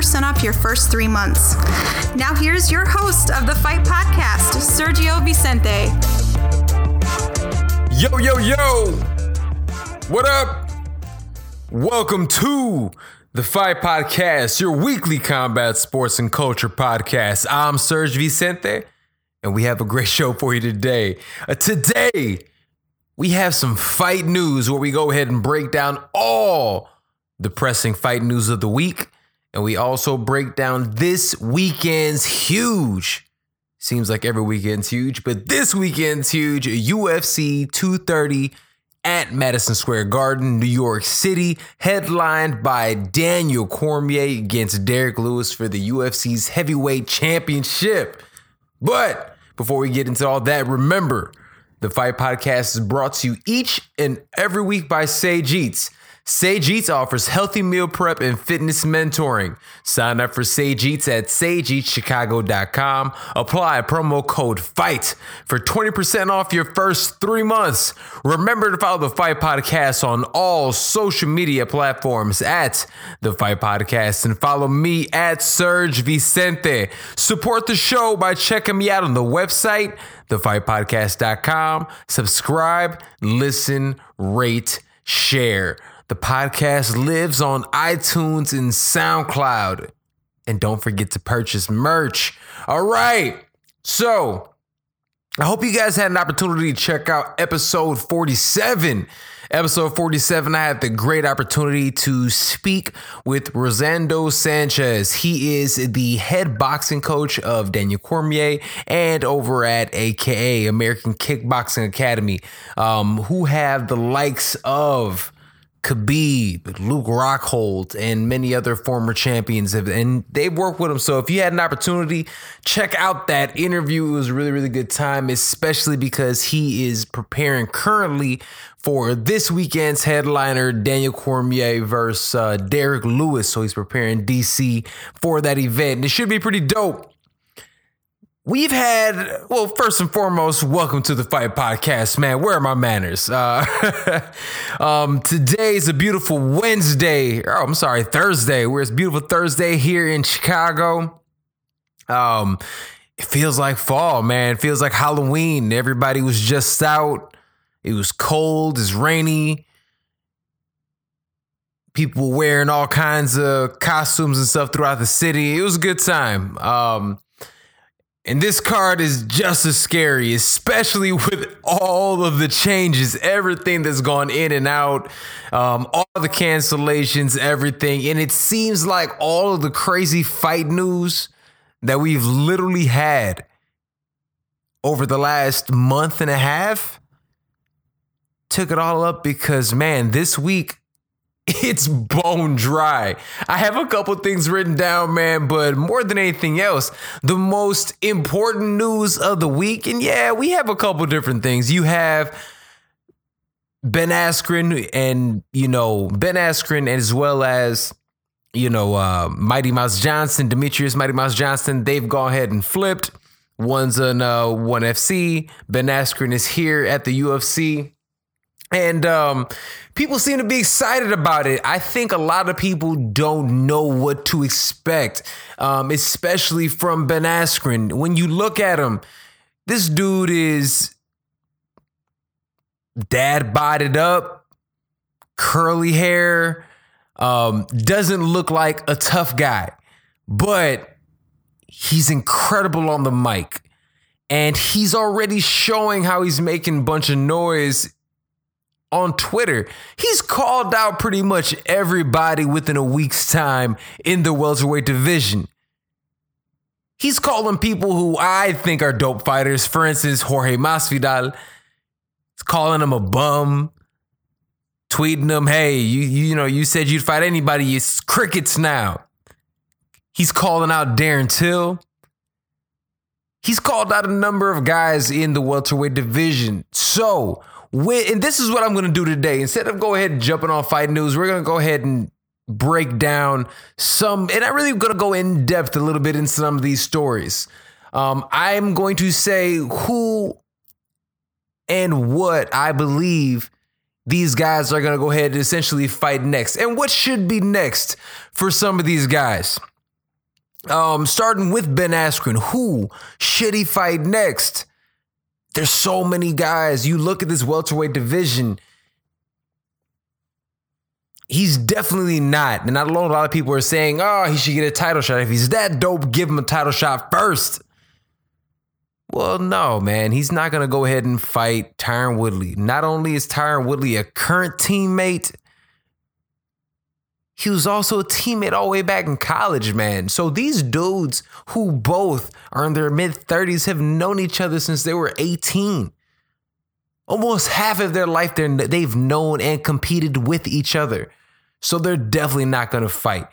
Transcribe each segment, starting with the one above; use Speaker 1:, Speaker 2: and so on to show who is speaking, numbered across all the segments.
Speaker 1: off your first three months. Now, here's your host of the Fight Podcast, Sergio Vicente.
Speaker 2: Yo, yo, yo! What up? Welcome to the Fight Podcast, your weekly combat sports and culture podcast. I'm Serge Vicente, and we have a great show for you today. Uh, today, we have some fight news where we go ahead and break down all the pressing fight news of the week. And we also break down this weekend's huge, seems like every weekend's huge, but this weekend's huge UFC 230 at Madison Square Garden, New York City, headlined by Daniel Cormier against Derrick Lewis for the UFC's heavyweight championship. But before we get into all that, remember the Fight Podcast is brought to you each and every week by Sage Eats. Sage Eats offers healthy meal prep and fitness mentoring. Sign up for Sage Eats at sageeatschicago.com. Apply promo code FIGHT for 20% off your first three months. Remember to follow the Fight Podcast on all social media platforms at the Fight Podcast and follow me at Serge Vicente. Support the show by checking me out on the website, thefightpodcast.com. Subscribe, listen, rate, share. The podcast lives on iTunes and SoundCloud. And don't forget to purchase merch. All right. So, I hope you guys had an opportunity to check out episode 47. Episode 47, I had the great opportunity to speak with Rosendo Sanchez. He is the head boxing coach of Daniel Cormier and over at AKA American Kickboxing Academy, um, who have the likes of Khabib, Luke Rockhold, and many other former champions, have, and they've worked with him. So if you had an opportunity, check out that interview. It was a really, really good time, especially because he is preparing currently for this weekend's headliner, Daniel Cormier versus uh, Derrick Lewis. So he's preparing DC for that event. And it should be pretty dope. We've had, well, first and foremost, welcome to the Fight Podcast, man. Where are my manners? Uh, um, today is a beautiful Wednesday. Oh, I'm sorry, Thursday. Where it's beautiful Thursday here in Chicago. Um, it feels like fall, man. It feels like Halloween. Everybody was just out. It was cold. It's rainy. People wearing all kinds of costumes and stuff throughout the city. It was a good time. Um, and this card is just as scary, especially with all of the changes, everything that's gone in and out, um, all the cancellations, everything. And it seems like all of the crazy fight news that we've literally had over the last month and a half took it all up because, man, this week it's bone dry. I have a couple things written down, man, but more than anything else, the most important news of the week, and yeah, we have a couple different things. You have Ben Askren and, you know, Ben Askren as well as, you know, uh, Mighty Mouse Johnson, Demetrious Mighty Mouse Johnson, they've gone ahead and flipped. One's on uh, ONE FC. Ben Askren is here at the UFC. And um, people seem to be excited about it. I think a lot of people don't know what to expect, um, especially from Ben Askren. When you look at him, this dude is dad bodied up, curly hair, um, doesn't look like a tough guy, but he's incredible on the mic. And he's already showing how he's making a bunch of noise on Twitter. He's called out pretty much everybody within a week's time in the welterweight division. He's calling people who I think are dope fighters, for instance, Jorge Masvidal. He's calling him a bum, tweeting him, "Hey, you you know you said you'd fight anybody. It's crickets now." He's calling out Darren Till. He's called out a number of guys in the welterweight division. So, and this is what I'm going to do today. Instead of go ahead and jumping on fight news, we're going to go ahead and break down some, and I'm really going to go in depth a little bit in some of these stories. Um, I'm going to say who and what I believe these guys are going to go ahead and essentially fight next, and what should be next for some of these guys. Um, starting with Ben Askren, who should he fight next? There's so many guys. You look at this welterweight division he's definitely not. And I know a lot of people are saying, oh, he should get a title shot. If he's that dope, give him a title shot first. Well, no, man. He's not going to go ahead and fight Tyron Woodley. Not only is Tyron Woodley a current teammate, he was also a teammate all the way back in college, man. So these dudes who both are in their mid 30s have known each other since they were 18. Almost half of their life they've known and competed with each other. So they're definitely not going to fight.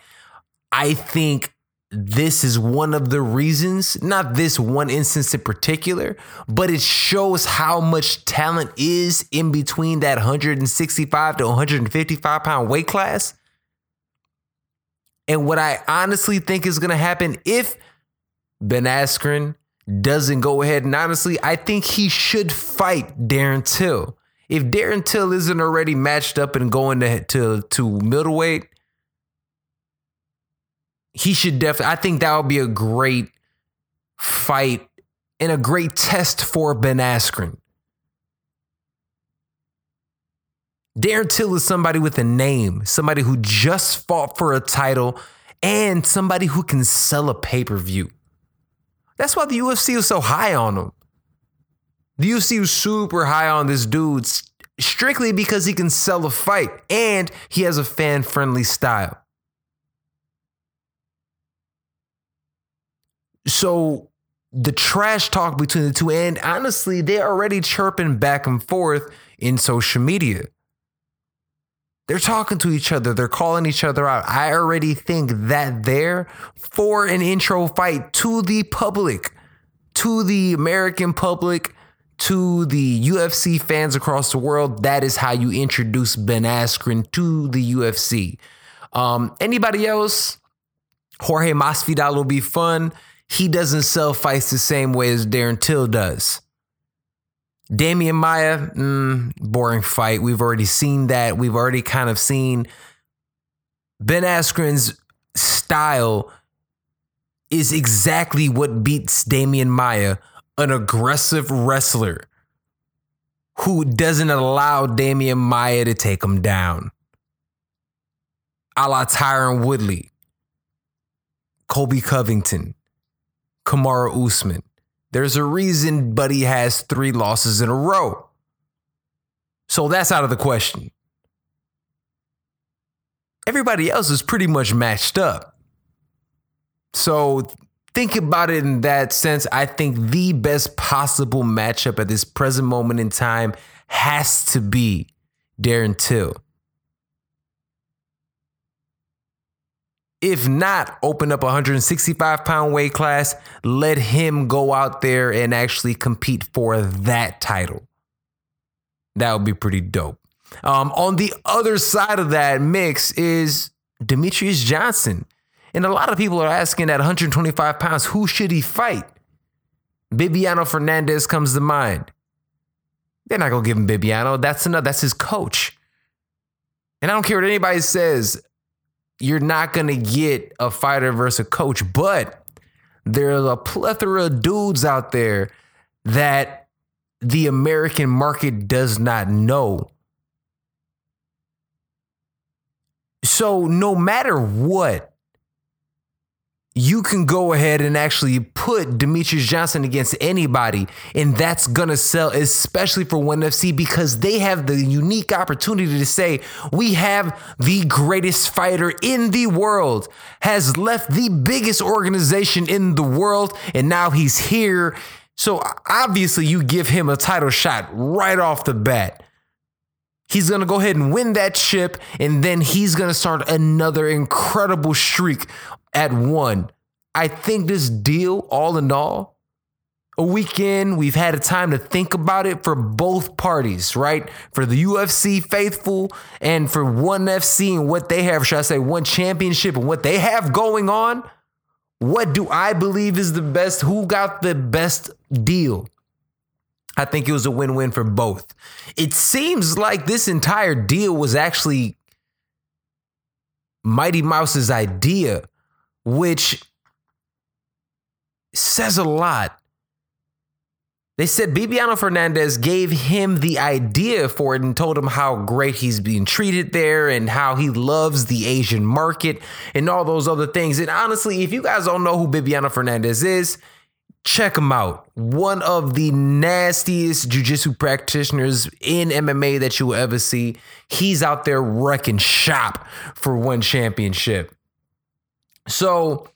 Speaker 2: I think this is one of the reasons, not this one instance in particular, but it shows how much talent is in between that 165 to 155 pound weight class. And what I honestly think is going to happen if Ben Askren doesn't go ahead, and honestly, I think he should fight Darren Till. If Darren Till isn't already matched up and going to to, to middleweight, he should definitely. I think that would be a great fight and a great test for Ben Askren. Darren Till is somebody with a name, somebody who just fought for a title, and somebody who can sell a pay per view. That's why the UFC is so high on him. The UFC was super high on this dude strictly because he can sell a fight and he has a fan friendly style. So the trash talk between the two, and honestly, they're already chirping back and forth in social media. They're talking to each other, they're calling each other out. I already think that there for an intro fight to the public, to the American public, to the UFC fans across the world, that is how you introduce Ben Askren to the UFC. Um, anybody else? Jorge Masvidal will be fun. He doesn't sell fights the same way as Darren Till does. Demian Maia, mm, boring fight. We've already seen that. We've already kind of seen Ben Askren's style is exactly what beats Demian Maia, an aggressive wrestler who doesn't allow Demian Maia to take him down. A la Tyron Woodley, Colby Covington, Kamaru Usman. There's a reason Buddy has three losses in a row. So that's out of the question. Everybody else is pretty much matched up. So think about it in that sense, I think the best possible matchup at this present moment in time has to be Darren Till. If not, open up a 165 pound weight class, let him go out there and actually compete for that title. That would be pretty dope. Um, on the other side of that mix is Demetrious Johnson. And a lot of people are asking at 125 pounds, who should he fight? Bibiano Fernandes comes to mind. They're not gonna give him Bibiano. That's enough. That's his coach. And I don't care what anybody says. You're not gonna get a fighter versus a coach, but there's a plethora of dudes out there that the American market does not know. So no matter what, you can go ahead and actually put Demetrious Johnson against anybody, and that's gonna sell, especially for ONE FC because they have the unique opportunity to say, we have the greatest fighter in the world, has left the biggest organization in the world, and now he's here. So obviously, you give him a title shot right off the bat. He's going to go ahead and win that chip, and then he's going to start another incredible streak at one. I think this deal, all in all, a weekend, we've had a time to think about it for both parties, right? For the UFC faithful and for ONE FC and what they have, should I say, one championship and what they have going on. What do I believe is the best? Who got the best deal? I think it was a win win for both. It seems like this entire deal was actually Mighty Mouse's idea, which says a lot. They said Bibiano Fernandes gave him the idea for it and told him how great he's being treated there and how he loves the Asian market and all those other things. And honestly, if you guys don't know who Bibiano Fernandes is, check him out. One of the nastiest jiu-jitsu practitioners in MMA that you will ever see. He's out there wrecking shop for one championship. So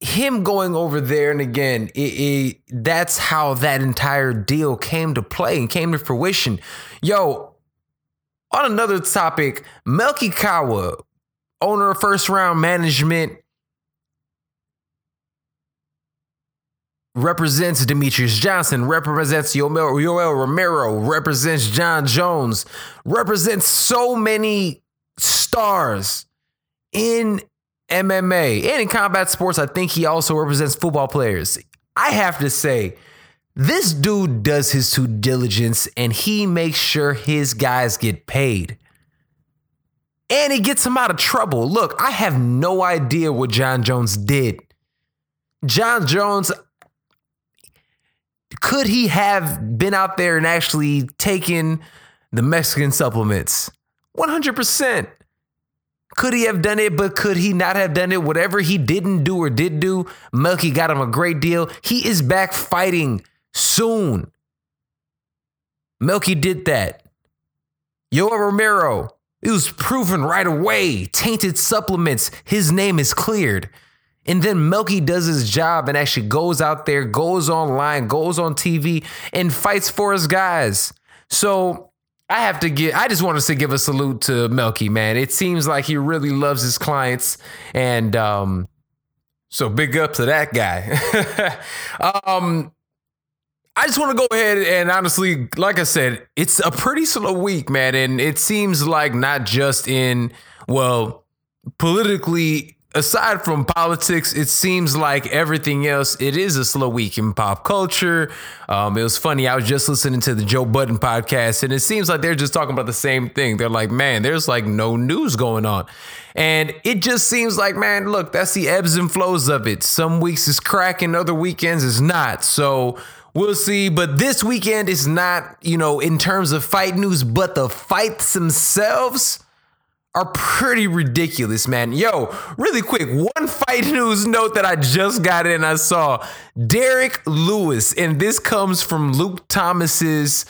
Speaker 2: him going over there and again, it, it, that's how that entire deal came to play and came to fruition. Yo, on another topic, Malki Kawa, owner of First Round Management, represents Demetrious Johnson, represents Yoel, Yoel Romero, represents Jon Jones, represents so many stars in MMA and in combat sports. I think he also represents football players. I have to say, this dude does his due diligence and he makes sure his guys get paid and he gets him out of trouble. Look, I have no idea what Jon Jones did. Jon Jones, could he have been out there and actually taken the Mexican supplements? 100%. Could he have done it, but could he not have done it? Whatever he didn't do or did do, Malki got him a great deal. He is back fighting soon. Malki did that. Yoel Romero, it was proven right away. Tainted supplements. His name is cleared. And then Malki does his job and actually goes out there, goes online, goes on TV, and fights for his guys. So I have to get, I just wanted to give a salute to Malki, man. It seems like he really loves his clients. And um, so big up to that guy. um, I just want to go ahead and honestly, like I said, it's a pretty slow week, man. And it seems like not just in, well, politically, aside from politics, it seems like everything else, it is a slow week in pop culture. Um, it was funny. I was just listening to the Joe Budden podcast, and it seems like they're just talking about the same thing. They're like, man, there's like no news going on. And it just seems like, man, look, that's the ebbs and flows of it. Some weeks is cracking, other weekends is not. So, We'll see. But this weekend is not, you know, in terms of fight news, but the fights themselves are pretty ridiculous, man. Yo, really quick, one fight news note that I just got in, I saw Derrick Lewis, and this comes from Luke Thomas's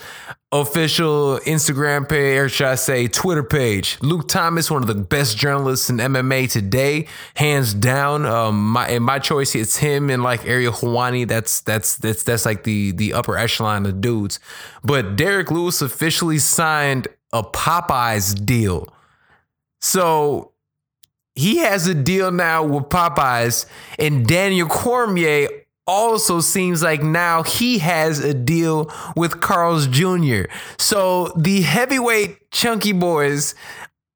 Speaker 2: official Instagram page, or should I say Twitter page. Luke Thomas, one of the best journalists in MMA today, hands down. Um, my in my choice, it's him and like Ariel Helwani. That's that's that's that's like the the upper echelon of dudes. But Derrick Lewis officially signed a Popeyes deal. So he has a deal now with Popeyes, and Daniel Cormier also seems like now he has a deal with Carl's Jr. So the heavyweight chunky boys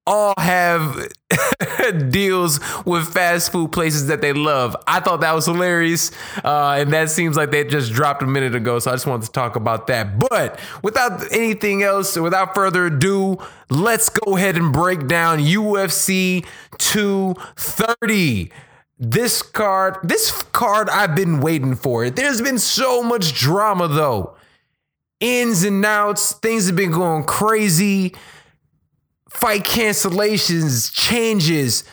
Speaker 2: all have deals with fast food places that they love. I thought that was hilarious. Uh, and that seems like they just dropped a minute ago. So I just wanted to talk about that. But without anything else, without further ado, let's go ahead and break down UFC 230 this card, this card I've been waiting for. it There's been so much drama though. Ins and outs, things have been going crazy fight cancellations, changes,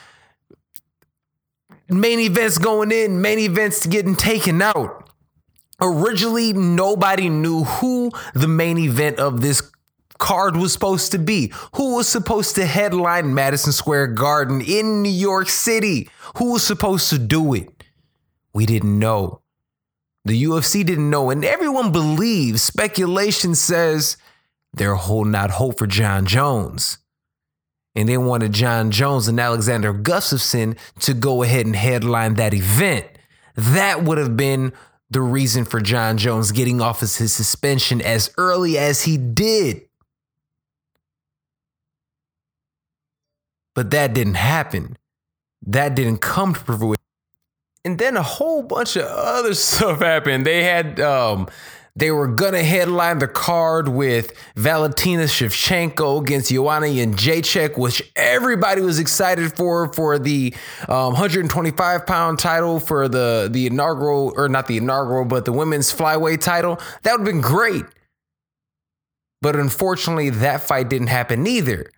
Speaker 2: main events going in, main events getting taken out. Originally, nobody knew who the main event of this card was supposed to be, who was supposed to headline Madison Square Garden in New York City, who was supposed to do it. We didn't know. The UFC didn't know, and everyone believes, speculation says they're holding out hope for Jon Jones. And they wanted Jon Jones and Alexander Gustafsson to go ahead and headline that event. That would have been the reason for Jon Jones getting off his suspension as early as he did. But that didn't happen. That didn't come to fruition. And then a whole bunch of other stuff happened. They had um they were gonna headline the card with Valentina Shevchenko against Joanna Jędrzejczyk, which everybody was excited for for the um, 125 pound title for the the inaugural or not the inaugural, but the women's flyweight title. That would have been great, but unfortunately, that fight didn't happen either.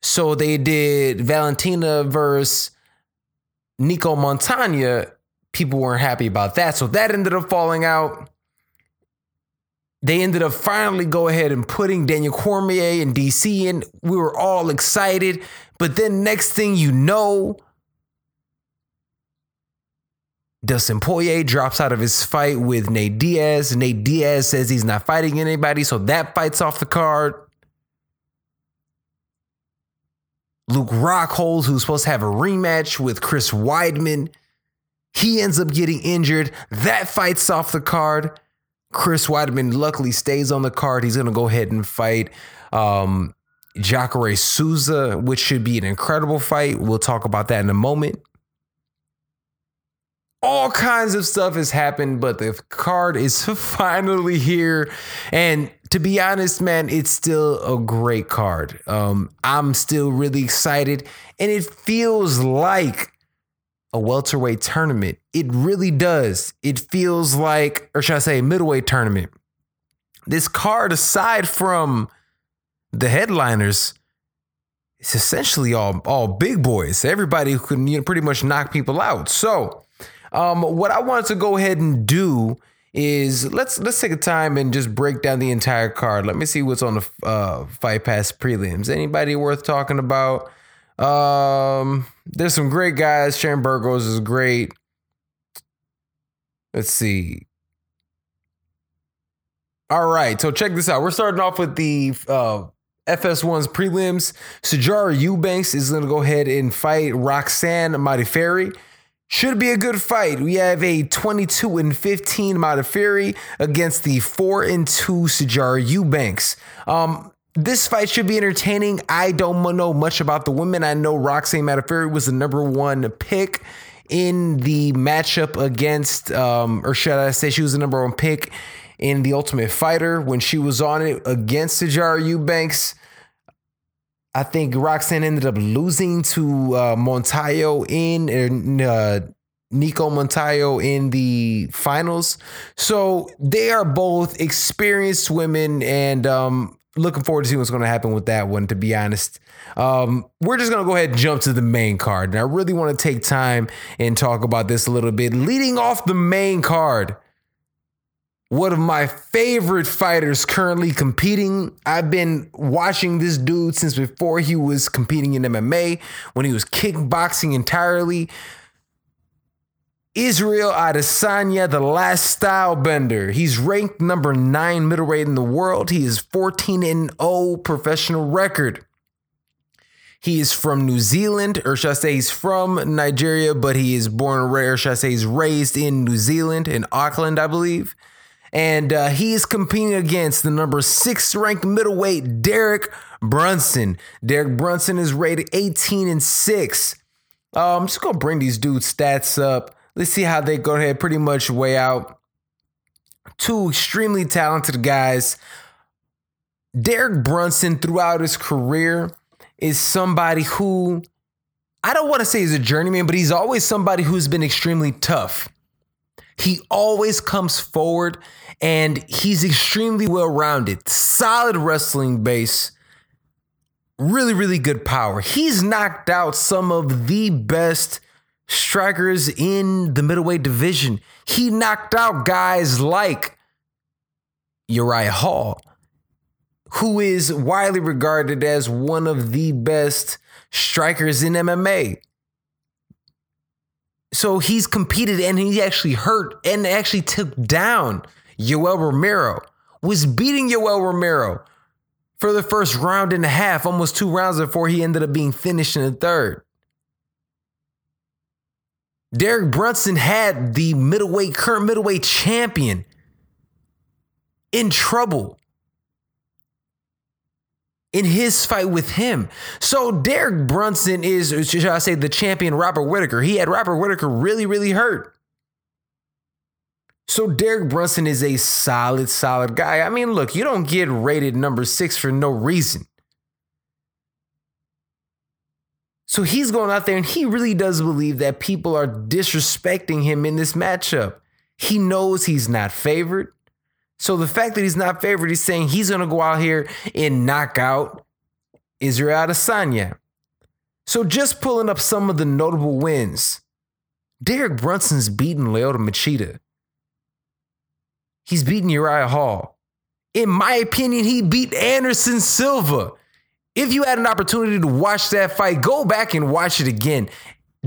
Speaker 2: So they did Valentina versus Nicco Montaño. People weren't happy about that, so that ended up falling out they ended up finally go ahead and putting Daniel Cormier in DC in. We were all excited. But then next thing you know, Dustin Poirier drops out of his fight with Nate Diaz. Nate Diaz says he's not fighting anybody, so that fight's off the card. Luke Rockhold, who's supposed to have a rematch with Chris Weidman, he ends up getting injured. That fight's off the card. Chris Weidman luckily stays on the card. He's going to go ahead and fight um, Jacare Souza, which should be an incredible fight. We'll talk about that in a moment. All kinds of stuff has happened, but the card is finally here. And to be honest, man, it's still a great card. Um, I'm still really excited, and it feels like a welterweight tournament. It really does. It feels like, or should I say, middleweight tournament. This card, aside from the headliners, it's essentially all all big boys. Everybody who can you know, pretty much knock people out. So, um, what I wanted to go ahead and do is let's let's take a time and just break down the entire card. Let me see what's on the uh, Fight Pass prelims. Anybody worth talking about? Um, there's some great guys. Sharon Burgos is great. Let's see. All right, so check this out. We're starting off with the uh, FS1's prelims. Sijara Eubanks is going to go ahead and fight Roxanne Modafferi. Should be a good fight. We have a 22 and 15 Modafferi against the 4 and 2 Sijara Eubanks. Um, this fight should be entertaining. I don't know much about the women. I know Roxanne Modafferi was the number one pick in the matchup against, um, or should I say, she was the number one pick in the Ultimate Fighter when she was on it against Sijara Eubanks. I think Roxanne ended up losing to uh, Montaño in uh, Nicco Montaño in the finals. So they are both experienced women, and um, looking forward to see what's going to happen with that one, to be honest. Um, we're just going to go ahead and jump to the main card. And I really want to take time and talk about this a little bit. Leading off the main card, one of my favorite fighters currently competing. I've been watching this dude since before he was competing in MMA, when he was kickboxing entirely. Israel Adesanya, the last Stylebender. He's ranked number nine middleweight in the world. He is 14 and 0 professional record. He is from New Zealand, or should I say he's from Nigeria, but he is born rare. Should I say he's raised in New Zealand, in Auckland, I believe. And uh, he is competing against the number six ranked middleweight Derek Brunson. Derek Brunson is rated 18 and 6. Uh, I'm just gonna bring these dudes' stats up. Let's see how they go ahead, pretty much weigh out. Two extremely talented guys. Derek Brunson, throughout his career, is somebody who I don't want to say he's a journeyman, but he's always somebody who's been extremely tough. He always comes forward and he's extremely well rounded, solid wrestling base, really, really good power. He's knocked out some of the best strikers in the middleweight division. He knocked out guys like Uriah Hall, who is widely regarded as one of the best strikers in MMA. So he's competed and he actually hurt and actually took down Yoel Romero, was beating Yoel Romero for the first round and a half, almost two rounds before he ended up being finished in the third. Derek Brunson had the middleweight, current middleweight champion in trouble in his fight with him. So Derek Brunson is, should I say, the champion Robert Whitaker. He had Robert Whitaker really, really hurt. So Derek Brunson is a solid, solid guy. I mean, look, you don't get rated number six for no reason. So he's going out there and he really does believe that people are disrespecting him in this matchup. He knows he's not favored. So the fact that he's not favored, he's saying he's going to go out here and knock out Israel Adesanya. So just pulling up some of the notable wins. Derek Brunson's beaten Lyoto Machida. He's beaten Uriah Hall. In my opinion, he beat Anderson Silva. If you had an opportunity to watch that fight, go back and watch it again.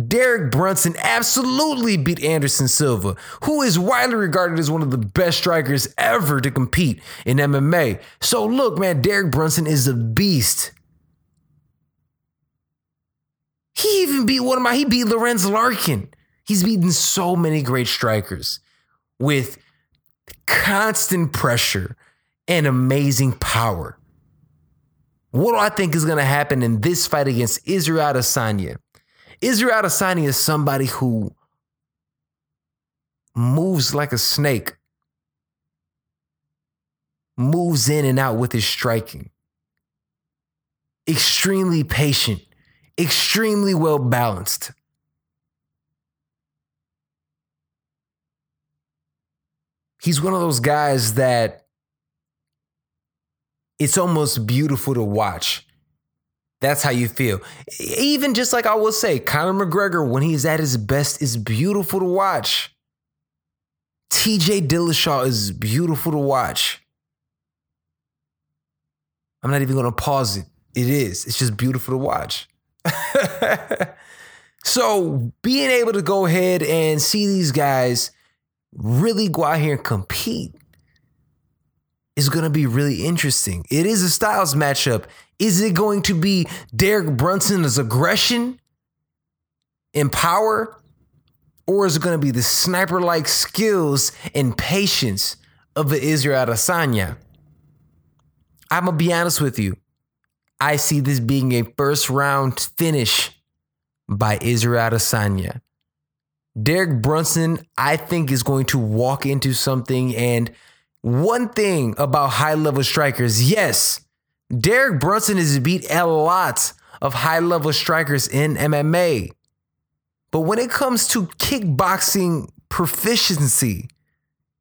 Speaker 2: Derek Brunson absolutely beat Anderson Silva, who is widely regarded as one of the best strikers ever to compete in MMA. So, look, man, Derek Brunson is a beast. He even beat one of my, he beat Lorenz Larkin. He's beaten so many great strikers with constant pressure and amazing power. What do I think is going to happen in this fight against Israel Adesanya? Israel Adesanya is somebody who moves like a snake, moves in and out with his striking. Extremely patient, extremely well balanced. He's one of those guys that it's almost beautiful to watch. That's how you feel. Even just like I will say, Conor McGregor, when he's at his best, is beautiful to watch. TJ Dillashaw is beautiful to watch. I'm not even going to pause it. It is. It's just beautiful to watch. so, being able to go ahead and see these guys really go out here and compete is going to be really interesting. It is a styles matchup. Is it going to be Derek Brunson's aggression and power? Or is it going to be the sniper like skills and patience of the Israel Adesanya? I'm going to be honest with you. I see this being a first round finish by Israel Adesanya. Derek Brunson, I think, is going to walk into something. And one thing about high level strikers, yes, Derek Brunson has beat a lot of high level strikers in MMA. But when it comes to kickboxing proficiency,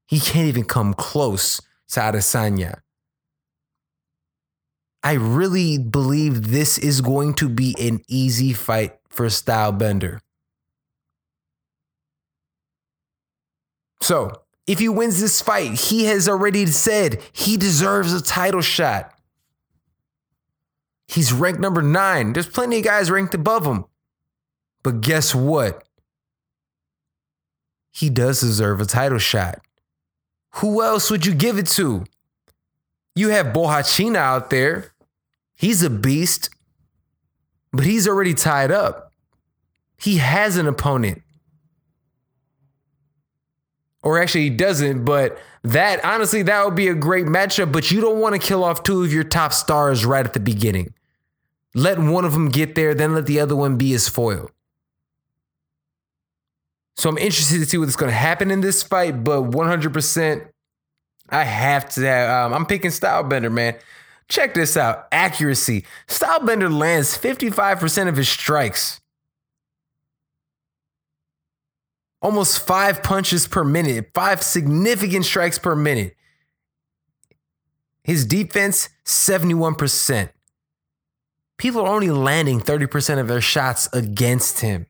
Speaker 2: he can't even come close to Adesanya. I really believe this is going to be an easy fight for Stylebender. So, if he wins this fight, he has already said he deserves a title shot. He's ranked number nine. There's plenty of guys ranked above him. But guess what? He does deserve a title shot. Who else would you give it to? You have Borrachinha out there. He's a beast, but he's already tied up. He has an opponent or actually he doesn't, but that honestly, that would be a great matchup, but you don't want to kill off two of your top stars right at the beginning. Let one of them get there, then let the other one be his foil. So I'm interested to see what's going to happen in this fight, but 100%, I have to. Have, um, I'm picking Stylebender, man. Check this out accuracy. Stylebender lands 55% of his strikes. Almost five punches per minute, five significant strikes per minute. His defense, 71%. people are only landing 30% of their shots against him.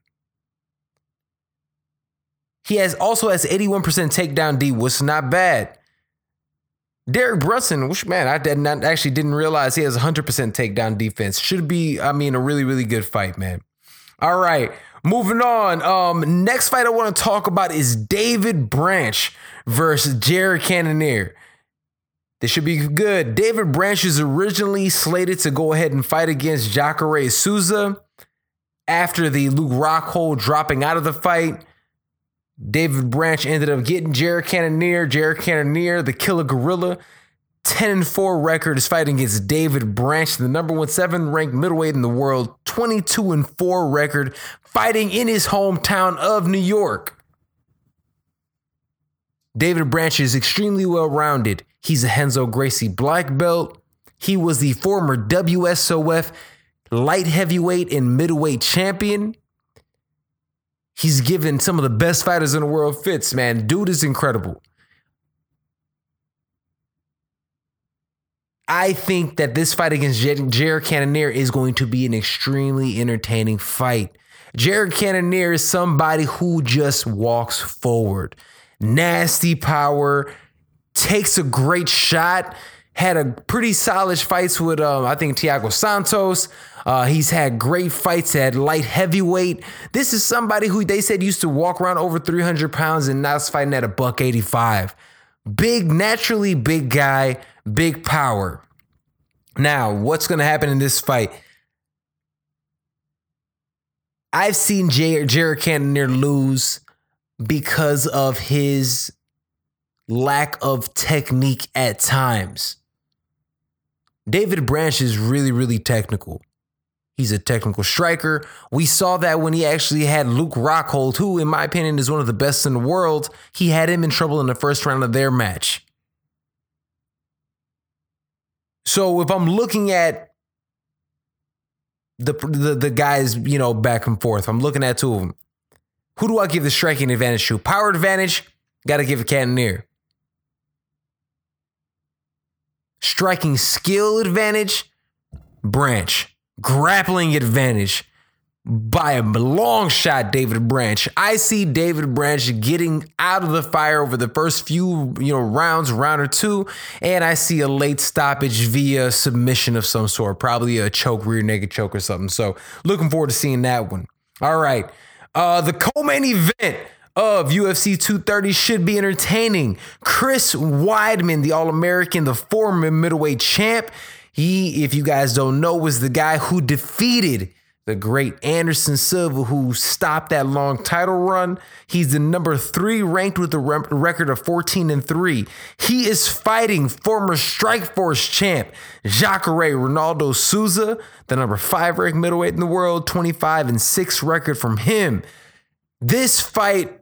Speaker 2: He has also has 81% takedown D, which is not bad. Derek Brunson, which man, I did not actually didn't realize he has 100% takedown defense. Should be, I mean, a really, really good fight, man. All right, moving on. Um, next fight I want to talk about is David Branch versus Jared Cannonier. This should be good. David Branch is originally slated to go ahead and fight against Jacare Souza after the Luke Rockhold dropping out of the fight. David Branch ended up getting Jared Cannonier. Jared Cannonier, the killer gorilla, 10 and 4 record is fighting against David Branch, the number one seven ranked middleweight in the world, 22 and 4 record, fighting in his hometown of New York. David Branch is extremely well rounded. He's a Renzo Gracie black belt. He was the former WSOF light heavyweight and middleweight champion. He's given some of the best fighters in the world fits, man. Dude is incredible. I think that this fight against Jared Cannonier is going to be an extremely entertaining fight. Jared Cannonier is somebody who just walks forward. Nasty power, takes a great shot, had a pretty solid fights with um, I think Thiago Santos. Uh, he's had great fights at light heavyweight. This is somebody who they said used to walk around over 300 pounds and now is fighting at a buck 85. Big, naturally big guy, big power. Now, what's going to happen in this fight? I've seen Jared, Jared Cannonier lose because of his lack of technique at times. David Branch is really, really technical. He's a technical striker. We saw that when he actually had Luke Rockhold, who, in my opinion, is one of the best in the world. He had him in trouble in the first round of their match. So if I'm looking at the the, the guys, you know, back and forth, I'm looking at two of them. Who do I give the striking advantage to? Power advantage, got to give it Cannonier. Striking skill advantage, Branch grappling advantage by a long shot, David Branch. I see David Branch getting out of the fire over the first few, you know, rounds, round or two, and I see a late stoppage via submission of some sort, probably a choke, rear naked choke or something. So looking forward to seeing that one. All right. Uh, the co-main event of UFC 230 should be entertaining. Chris Weidman, the All-American, the former middleweight champ, he, if you guys don't know, was the guy who defeated the great Anderson Silva, who stopped that long title run. He's the number three ranked with a record of 14 and three. He is fighting former Strikeforce champ Jacare Ronaldo Souza, the number five ranked middleweight in the world, 25 and six record from him. This fight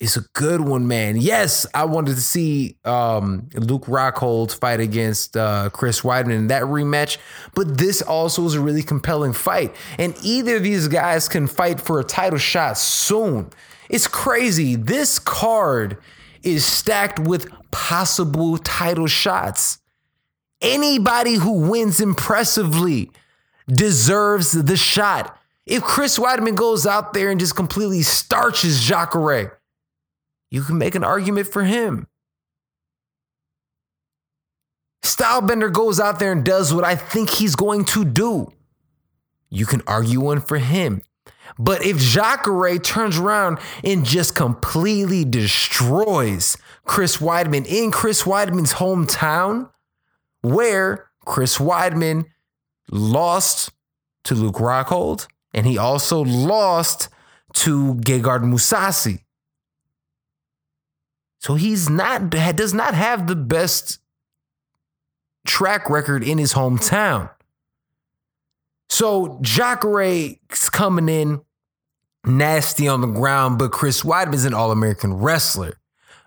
Speaker 2: is a good one, man. Yes, I wanted to see um, Luke Rockhold fight against uh, Chris Weidman in that rematch, but this also is a really compelling fight. And either of these guys can fight for a title shot soon. It's crazy. This card is stacked with possible title shots. Anybody who wins impressively deserves the shot. If Chris Weidman goes out there and just completely starches Jacare, you can make an argument for him. Stylebender goes out there and does what I think he's going to do. You can argue one for him. But if Jacare turns around and just completely destroys Chris Weidman in Chris Weidman's hometown, where Chris Weidman lost to Luke Rockhold and he also lost to Gegard Mousasi. So he's not does not have the best track record in his hometown. So Jacare's coming in nasty on the ground, but Chris Weidman's an All-American wrestler.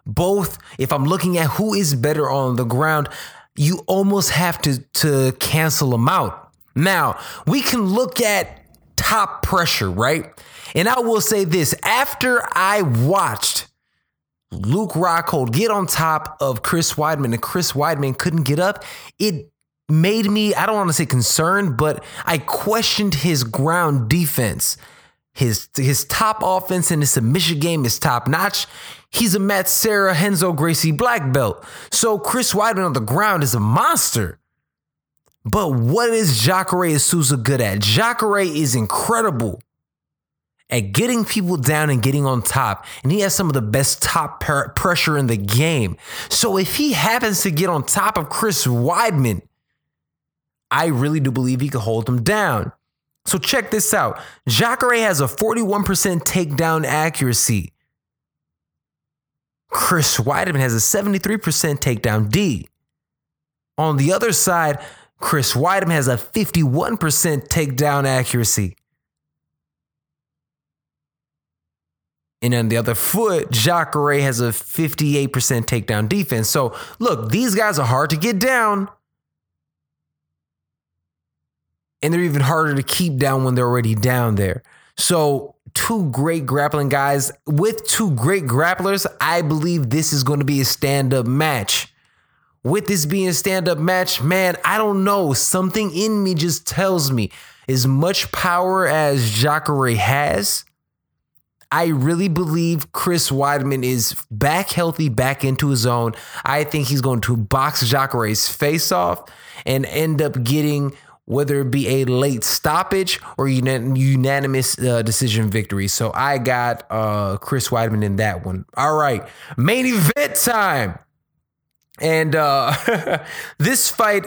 Speaker 2: Both, if I'm looking at who is better on the ground, you almost have to, to cancel them out. Now, we can look at top pressure, right? And I will say this after I watched Luke Rockhold get on top of Chris Weidman, and Chris Weidman couldn't get up. It made me, I don't want to say concerned, but I questioned his ground defense. His his top offense and his submission game is top notch. He's a Matt Serra Renzo Gracie black belt. So Chris Weidman on the ground is a monster. But what is Jacare Souza good at? Jacare is incredible at getting people down and getting on top. And he has some of the best top pressure in the game. So if he happens to get on top of Chris Weidman, I really do believe he could hold him down. So check this out. Jacare has a 41% takedown accuracy. Chris Weidman has a 73% takedown D. On the other side, Chris Weidman has a 51% takedown accuracy. And on the other foot, Jacare has a 58% takedown defense. So look, these guys are hard to get down. And they're even harder to keep down when they're already down there. So, two great grappling guys with two great grapplers. I believe this is going to be a stand up match with this being a stand up match, man, I don't know. Something in me just tells me as much power as Jacare has, I really believe Chris Weidman is back healthy, back into his own. I think he's going to box Jacare's face off and end up getting whether it be a late stoppage or unanimous uh, decision victory. So I got uh, Chris Weidman in that one. All right, main event time. And uh, this fight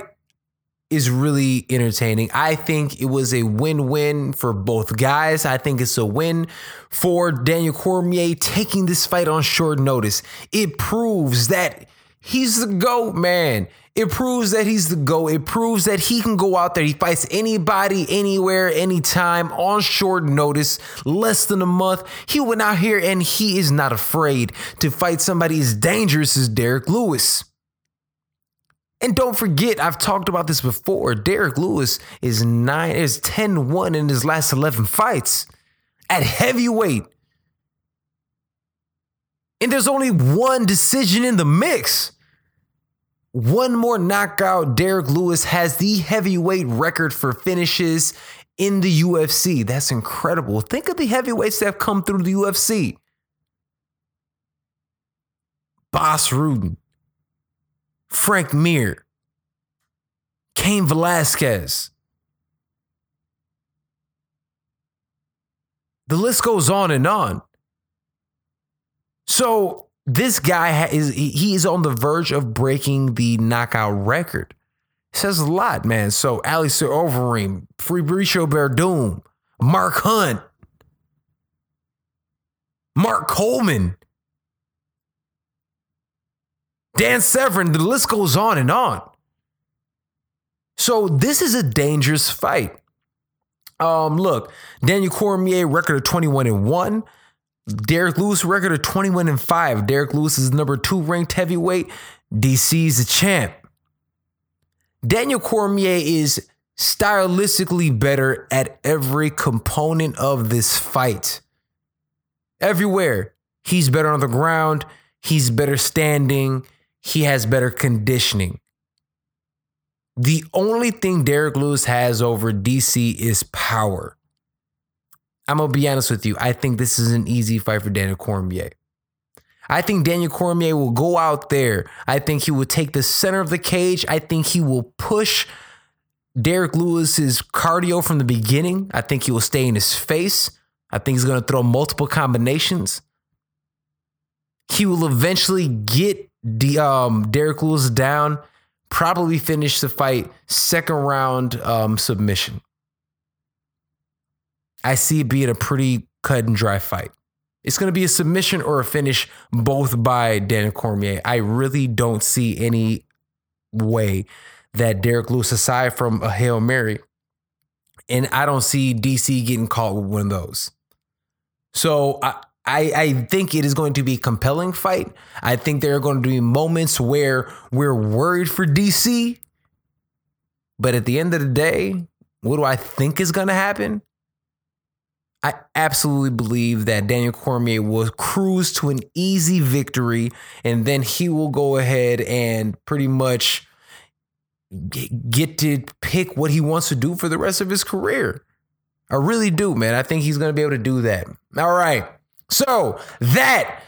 Speaker 2: is really entertaining. I think it was a win win for both guys. I think it's a win for Daniel Cormier taking this fight on short notice. It proves that he's the GOAT, man. It proves that he's the GOAT. It proves that he can go out there. He fights anybody, anywhere, anytime on short notice, less than a month. He went out here and he is not afraid to fight somebody as dangerous as Derrick Lewis. And don't forget, I've talked about this before. Derrick Lewis is nine is 10-1 in his last 11 fights at heavyweight. And there's only one decision in the mix. One more knockout. Derrick Lewis has the heavyweight record for finishes in the UFC. That's incredible. Think of the heavyweights that have come through the UFC. Bas Rutten, Frank Mir, Cain Velasquez. The list goes on and on. So this guy is he is on the verge of breaking the knockout record. It says a lot, man. So Alistair Overeem, Fabricio Werdum, Mark Hunt, Mark Coleman, Dan Severn, the list goes on and on. So this is a dangerous fight. Um, look, Daniel Cormier record of 21 and 1. Derrick Lewis record of 21 and 5. Derrick Lewis is number two ranked heavyweight. DC's the champ. Daniel Cormier is stylistically better at every component of this fight. Everywhere. He's better on the ground. He's better standing he has better conditioning. The only thing Derrick Lewis has over DC is power. I'm gonna be honest with you. I think this is an easy fight for Daniel Cormier. I think Daniel Cormier will go out there. I think he will take the center of the cage. I think he will push Derrick Lewis's cardio from the beginning. I think he will stay in his face. I think he's going to throw multiple combinations. He will eventually get the um, Derrick Lewis down, probably finish the fight second round um, submission. I see it being a pretty cut and dry fight. It's going to be a submission or a finish, both by Dan Cormier. I really don't see any way that Derrick Lewis, aside from a Hail Mary, and I don't see DC getting caught with one of those. So I, I, I think it is going to be a compelling fight. I think there are going to be moments where we're worried for DC. But at the end of the day, what do I think is going to happen? I absolutely believe that Daniel Cormier will cruise to an easy victory and then he will go ahead and pretty much get to pick what he wants to do for the rest of his career. I really do, man. I think he's going to be able to do that. All right. So that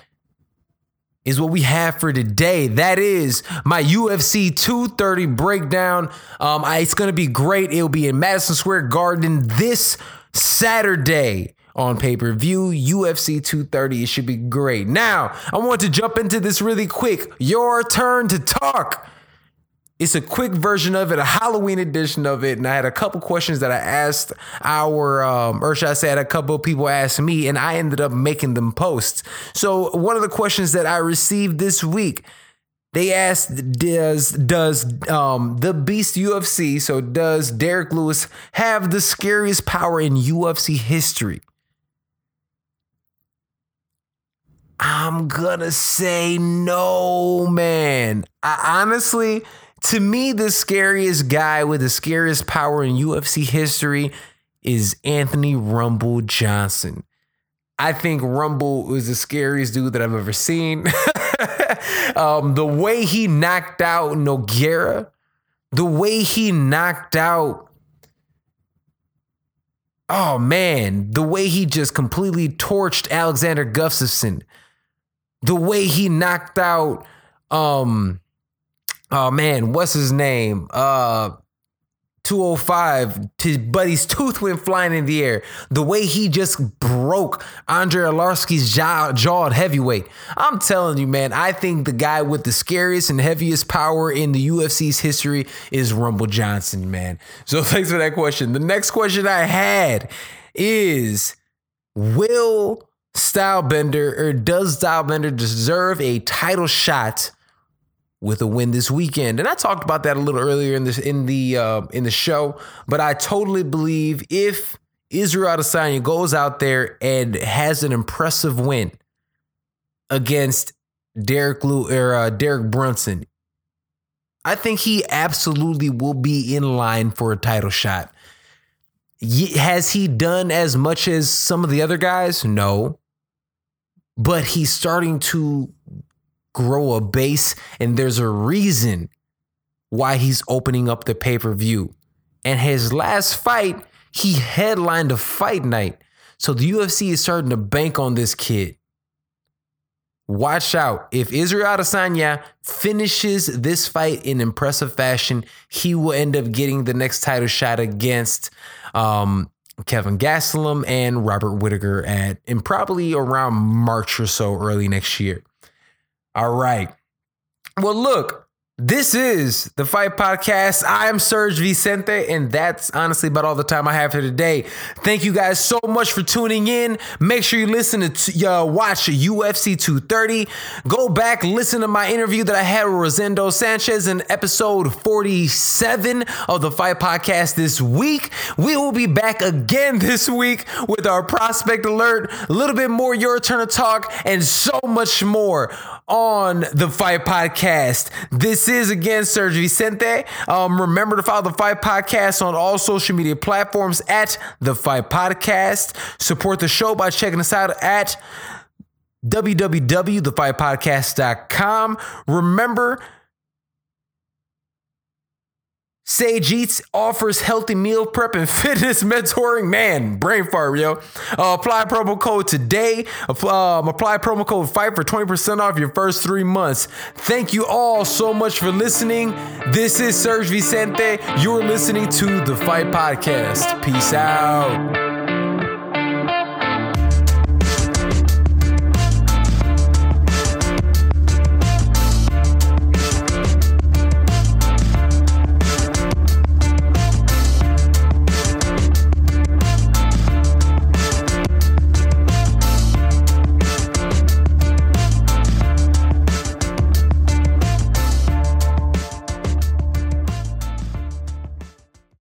Speaker 2: is what we have for today. That is my UFC 230 breakdown. Um, I, it's going to be great. It'll be in Madison Square Garden this Saturday on pay per view. UFC 230. It should be great. Now, I want to jump into this really quick. Your turn to talk. It's a quick version of it, a Halloween edition of it. And I had a couple questions that I asked our, um, or should I say, I had a couple of people ask me, and I ended up making them posts. So one of the questions that I received this week, they asked, does does um, the Beast UFC, so does Derrick Lewis have the scariest power in UFC history? I'm gonna say no, man. I honestly to me, the scariest guy with the scariest power in UFC history is Anthony Rumble Johnson. I think Rumble is the scariest dude that I've ever seen. um, the way he knocked out Nogueira, the way he knocked out, oh man, the way he just completely torched Alexander Gustafsson, the way he knocked out, um, oh man, what's his name? Uh 205, his buddy's tooth went flying in the air. The way he just broke Andre Arlovski's jaw, jaw at heavyweight. I'm telling you, man, I think the guy with the scariest and heaviest power in the UFC's history is Rumble Johnson, man. So thanks for that question. The next question I had is Will Stylebender or does Stylebender deserve a title shot with a win this weekend. And I talked about that a little earlier in this in the uh, in the show, but I totally believe if Israel Adesanya goes out there and has an impressive win against Derek Lou or uh, Derek Brunson, I think he absolutely will be in line for a title shot. Has he done as much as some of the other guys? No. But he's starting to grow a base, and there's a reason why he's opening up the pay per view. And his last fight, he headlined a fight night. So the UFC is starting to bank on this kid. Watch out. If Israel Adesanya finishes this fight in impressive fashion, he will end up getting the next title shot against um, Kelvin Gastelum and Robert Whitaker at in probably around March or so early next year. All right. Well, look, this is the Fight Podcast. I am Serge Vicente, and that's honestly about all the time I have for today. Thank you guys so much for tuning in. Make sure you listen to uh, watch UFC 230. Go back, listen to my interview that I had with Rosendo Sanchez in episode 47 of the Fight Podcast this week. We will be back again this week with our prospect alert, a little bit more your turn to talk, and so much more on the Fight Podcast. This is again Serge Vicente. Um, remember to follow the Fight Podcast on all social media platforms at the Fight Podcast. Support the show by checking us out at www.thefightpodcast.com. Remember Sage Eats offers healthy meal prep and fitness mentoring. Man, brain fart, yo. Uh, apply promo code today. Um, apply promo code FIGHT for 20% off your first three months. Thank you all so much for listening. This is Serge Vicente. You're listening to the Fight Podcast. Peace out.